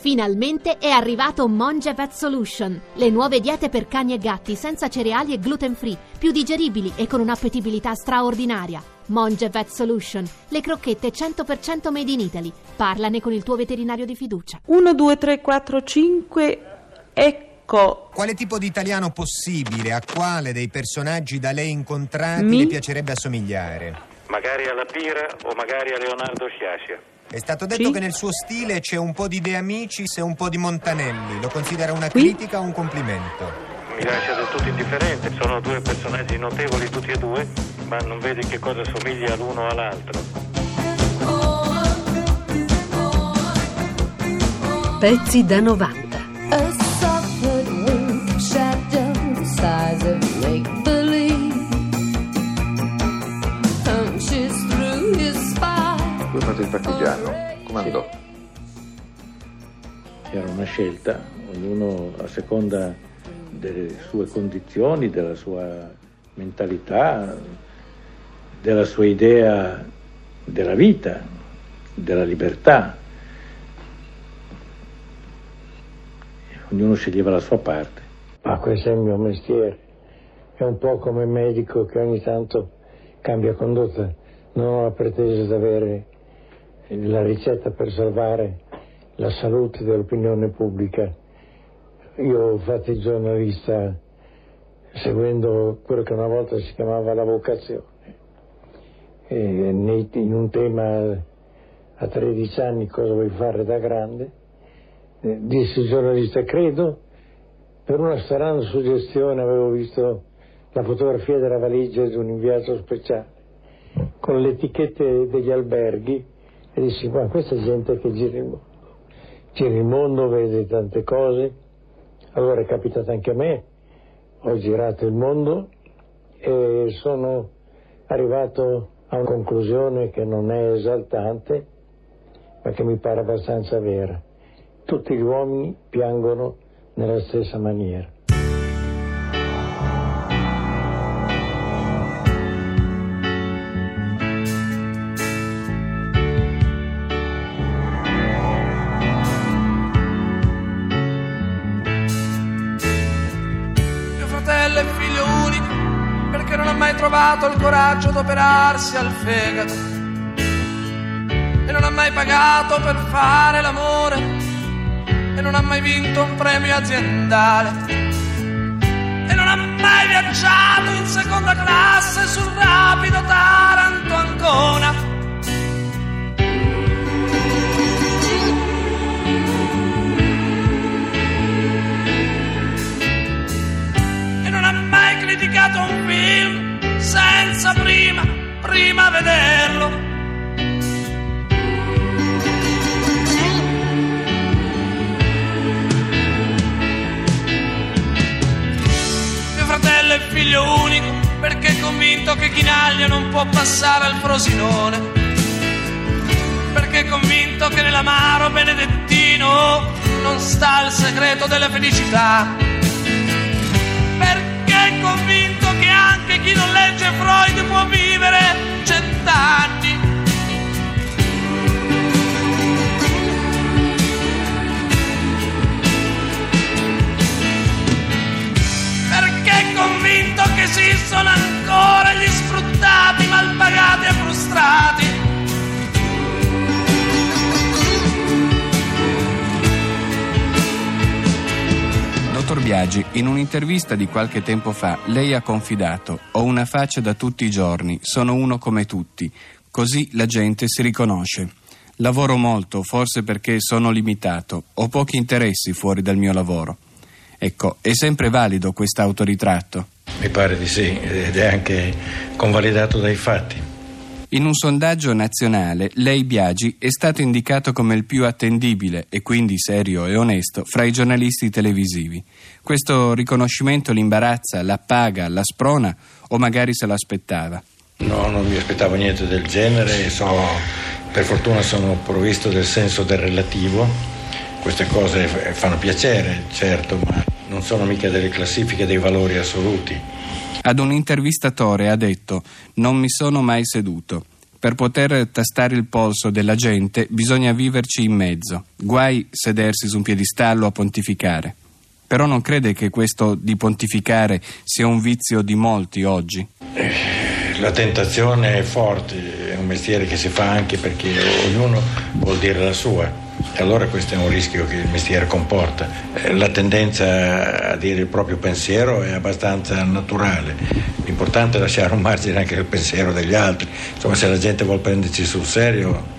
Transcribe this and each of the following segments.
Finalmente è arrivato Monge Vet Solution, le nuove diete per cani e gatti senza cereali e gluten free, più digeribili e con un'appetibilità straordinaria. Monge Vet Solution, le crocchette 100% made in Italy. Parlane con il tuo veterinario di fiducia. 1, 2, 3, 4, 5, ecco. Quale tipo di italiano possibile, a quale dei personaggi da lei incontrati Mi? le piacerebbe assomigliare? Magari alla Pira o magari a Leonardo Sciascia. È stato detto Sì. che nel suo stile c'è un po' di De Amicis e un po' di Montanelli. Lo considera una Qui? critica o un complimento? Mi lascia del tutto indifferente, sono due personaggi notevoli tutti e due, ma non vedi che cosa somiglia l'uno all'altro. Pezzi da 90. Partigiano, come andò? Era una scelta, ognuno a seconda delle sue condizioni, della sua mentalità, della sua idea della vita, della libertà. Ognuno sceglieva la sua parte. Ma questo è il mio mestiere. È un po' come il medico che ogni tanto cambia condotta. Non ho la pretesa di avere la ricetta per salvare la salute dell'opinione pubblica. Io ho fatto il giornalista seguendo quello che una volta si chiamava la vocazione. Nei- in un tema a 13 anni cosa vuoi fare da grande? Eh, disse il giornalista, credo per una strana suggestione avevo visto la fotografia della valigia di un inviato speciale con le etichette degli alberghi e dissi, ma questa gente che gira il mondo. Gira il mondo, vede tante cose. Allora è capitato anche a me, ho girato il mondo e sono arrivato a una conclusione che non è esaltante, ma che mi pare abbastanza vera. Tutti gli uomini piangono nella stessa maniera. Trovato il coraggio d'operarsi al fegato e non ha mai pagato per fare l'amore e non ha mai vinto un premio aziendale e non ha mai viaggiato in seconda classe sul rapido Taranto-Ancona. e senza prima, prima vederlo. Mio fratello è figlio unico perché è convinto che Chinaglia non può passare al Frosinone. Perché è convinto che nell'amaro benedettino non sta il segreto della felicità perché è convinto anche chi non legge Freud può vivere cent'anni. Perché convinto che esistono ancora gli sfruttati, malpagati e frustrati. Biagi, in un'intervista di qualche tempo fa, lei ha confidato: Ho una faccia da tutti i giorni, sono uno come tutti, così la gente si riconosce. Lavoro molto, forse perché sono limitato, ho pochi interessi fuori dal mio lavoro. Ecco, è sempre valido questo autoritratto? Mi pare di sì, ed è anche convalidato dai fatti. In un sondaggio nazionale, lei Biagi è stato indicato come il più attendibile e quindi serio e onesto fra i giornalisti televisivi. Questo riconoscimento l'imbarazza, l'appaga, la sprona o magari se l'aspettava? No, non mi aspettavo niente del genere, so, per fortuna sono provvisto del senso del relativo. Queste cose fanno piacere, certo, ma non sono mica delle classifiche dei valori assoluti. Ad un intervistatore ha detto: Non mi sono mai seduto. Per poter tastare il polso della gente bisogna viverci in mezzo. Guai sedersi su un piedistallo a pontificare. Però non crede che questo di pontificare sia un vizio di molti oggi? La tentazione è forte, è un mestiere che si fa anche perché ognuno vuol dire la sua. E allora questo è un rischio che il mestiere comporta. Eh, La tendenza a dire il proprio pensiero è abbastanza naturale. L'importante è lasciare un margine anche al pensiero degli altri. Insomma, se la gente vuole prenderci sul serio,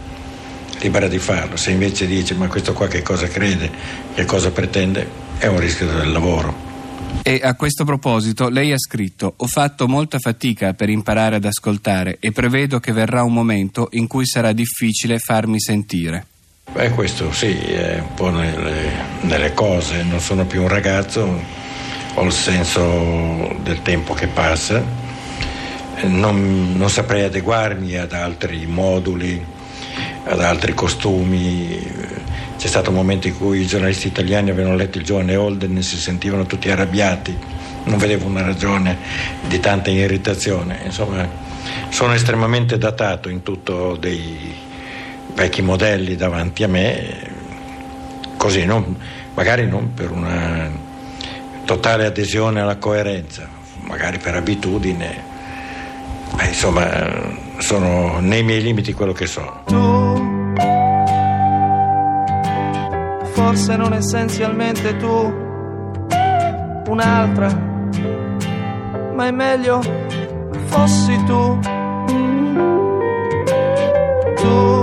libera di farlo. Se invece dice ma questo qua che cosa crede, che cosa pretende, è un rischio del lavoro. E a questo proposito lei ha scritto Ho fatto molta fatica per imparare ad ascoltare e prevedo che verrà un momento in cui sarà difficile farmi sentire. Beh, questo sì, è un po' nelle, nelle cose. Non sono più un ragazzo, ho il senso del tempo che passa. Non, non saprei adeguarmi ad altri moduli, ad altri costumi. C'è stato un momento in cui i giornalisti italiani avevano letto il giovane Holden e si sentivano tutti arrabbiati. Non vedevo una ragione di tanta irritazione. Insomma, sono estremamente datato in tutto dei vecchi modelli davanti a me, così, non, magari non per una totale adesione alla coerenza, magari per abitudine, ma insomma sono nei miei limiti quello che sono. Tu, forse non essenzialmente tu, un'altra, ma è meglio fossi tu. Tu,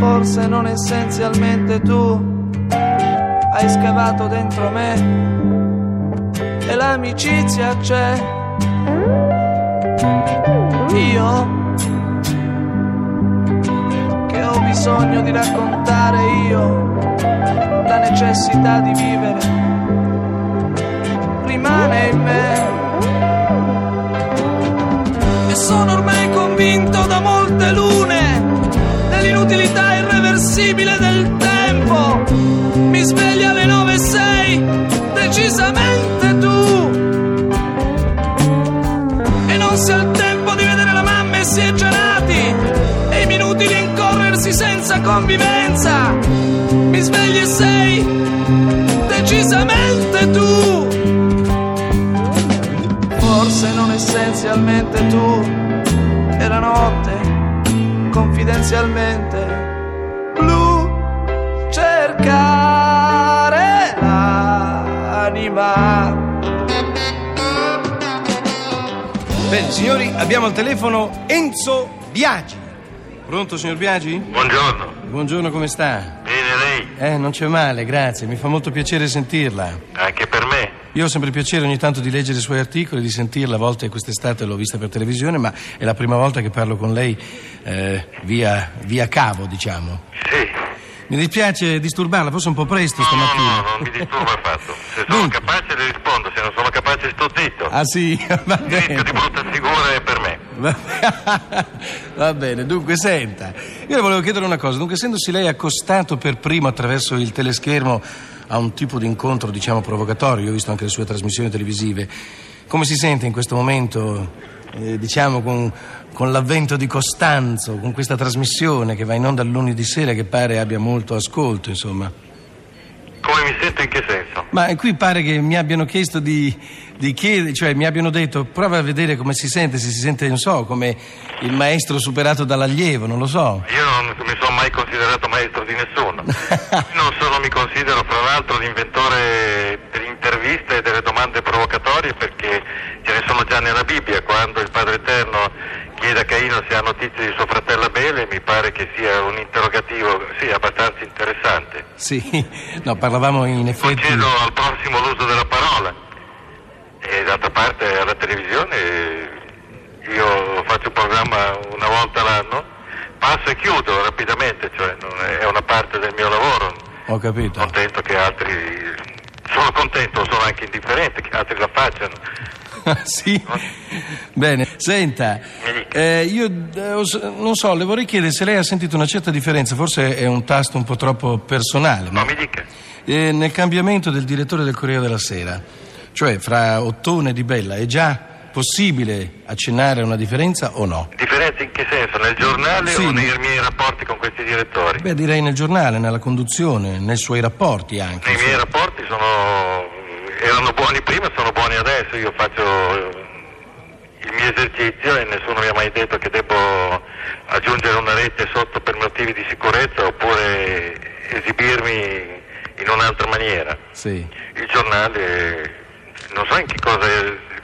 forse non essenzialmente tu, hai scavato dentro me e l'amicizia c'è. Io che ho bisogno di raccontare io la necessità di vivere rimane in me e sono ormai convinto da molte lune dell'inutilità irreversibile del tempo. Mi svegli alle 9 e 6 decisamente tu. E non si ha il tempo di vedere la mamma e si è gelati e i minuti di incorrersi senza convivenza. Mi svegli e sei decisamente tu. Forse non essenzialmente tu. E la notte confidenzialmente cercare l'anima Bene, signori, abbiamo al telefono Enzo Biagi. Pronto, signor Biagi? Buongiorno. Buongiorno, come sta? Bene lei? Eh, non c'è male, grazie. Mi fa molto piacere sentirla. Anche per me. Io ho sempre piacere ogni tanto di leggere i suoi articoli, di sentirla. A volte quest'estate l'ho vista per televisione, ma è la prima volta che parlo con lei eh, via, via cavo, diciamo. Sì. Mi dispiace disturbarla, forse un po' presto No, stamattina. no, non mi disturba affatto. Se sono capace le rispondo, se non sono capace sto zitto. Ah sì, va Il rischio bene. di brutta figura è per me. Va, va bene, dunque senta, io le volevo chiedere una cosa, dunque essendosi lei accostato per primo attraverso il teleschermo a un tipo di incontro diciamo provocatorio, io ho visto anche le sue trasmissioni televisive, come si sente in questo momento, eh, diciamo con, con l'avvento di Costanzo, con questa trasmissione che va in onda il lunedì sera che pare abbia molto ascolto, insomma? Come mi sento in che senso? Ma qui pare che mi abbiano chiesto di, di chiedere, cioè mi abbiano detto prova a vedere come si sente, se si sente, non so, come il maestro superato dall'allievo, non lo so. Io non mi sono mai considerato maestro di nessuno. non solo mi considero, fra l'altro, l'inventore delle interviste e delle domande provocatorie perché ce ne sono già nella Bibbia. Quando il Padre Eterno chiede a Caino se ha notizie di suo fratello Abele, mi pare che sia un interrogativo, sì, abbastanza interessante. Sì, no, parlavamo in effetti. Concedo al prossimo l'uso della parola. E d'altra parte alla televisione io faccio un programma una volta l'anno, passo e chiudo rapidamente, cioè non è è una parte del mio lavoro. Ho capito. Contento che altri sono contento, sono anche indifferente che altri la facciano. sì, bene. Senta, eh, io eh, non so, le vorrei chiedere se lei ha sentito una certa differenza, forse è un tasto un po' troppo personale, ma mi dica. eh, nel cambiamento del direttore del Corriere della Sera, cioè fra Ottone e Di Bella, è già possibile accennare a una differenza o no? Differenza in che senso? Nel giornale Sì. o nei miei rapporti con questi direttori? Beh, direi nel giornale, nella conduzione, nei suoi rapporti anche. Nei miei rapporti sono, erano buoni prima, sono buoni adesso, io faccio eh, il mio esercizio e nessuno mi ha mai detto che devo aggiungere una rete sotto per motivi di sicurezza oppure esibirmi in un'altra maniera. Sì. Il giornale, non so in che cosa,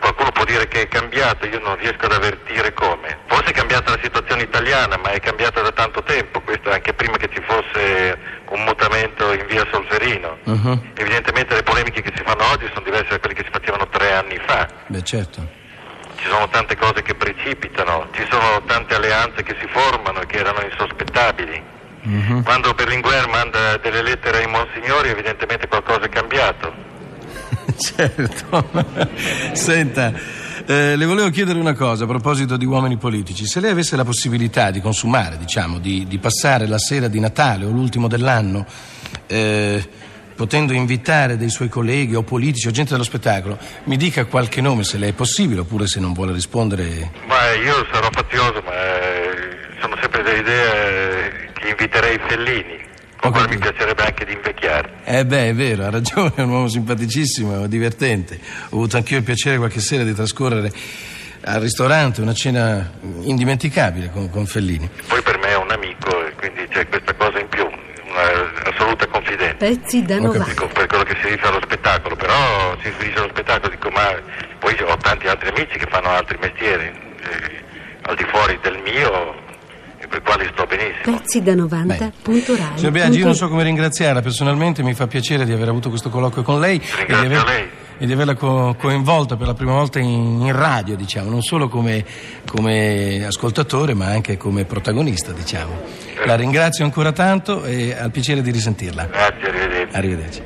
qualcuno può dire che è cambiato, io non riesco ad avvertire come. Forse è cambiata la situazione italiana, ma è cambiata da tanto tempo, questo anche prima che ci fosse un mutamento in via Solferino. Mhm. Evidentemente le polemiche che si fanno oggi sono diverse da quelle che si facevano tre anni fa. Beh, certo. Ci sono tante cose che precipitano, ci sono tante alleanze che si formano e che erano insospettabili. Mhm. Quando Berlinguer manda delle lettere ai monsignori evidentemente qualcosa è cambiato. certo. Senta, eh, le volevo chiedere una cosa a proposito di uomini politici. Se lei avesse la possibilità di consumare, diciamo, di, di passare la sera di Natale o l'ultimo dell'anno, eh, potendo invitare dei suoi colleghi o politici o gente dello spettacolo, mi dica qualche nome se le è possibile oppure se non vuole rispondere. Ma io sarò fazioso, ma eh, sono sempre dell'idea eh, che inviterei Fellini, quale mi piacerebbe anche di invecchiare. Eh beh, è vero, ha ragione, è un uomo simpaticissimo, divertente. Ho avuto anch'io il piacere qualche sera di trascorrere al ristorante una cena indimenticabile con, con Fellini. Poi per me è un amico e quindi c'è questa cosa in più, una assoluta confidenza. Pezzi da 90. Dico, per quello che si riferisce allo spettacolo, però si riferisce allo spettacolo, dico ma poi ho tanti altri amici che fanno altri mestieri, eh, al di fuori del mio, e per i quali sto benissimo. Pezzi da 90. Punto Rai. Signor Biagi, io non so come ringraziarla personalmente, mi fa piacere di aver avuto questo colloquio con lei e di, Ringrazio lei. e di averla co- coinvolta per la prima volta in, in radio, diciamo, non solo come, come ascoltatore ma anche come protagonista, diciamo. La ringrazio ancora tanto e al piacere di risentirla. Grazie, arrivederci. Arrivederci.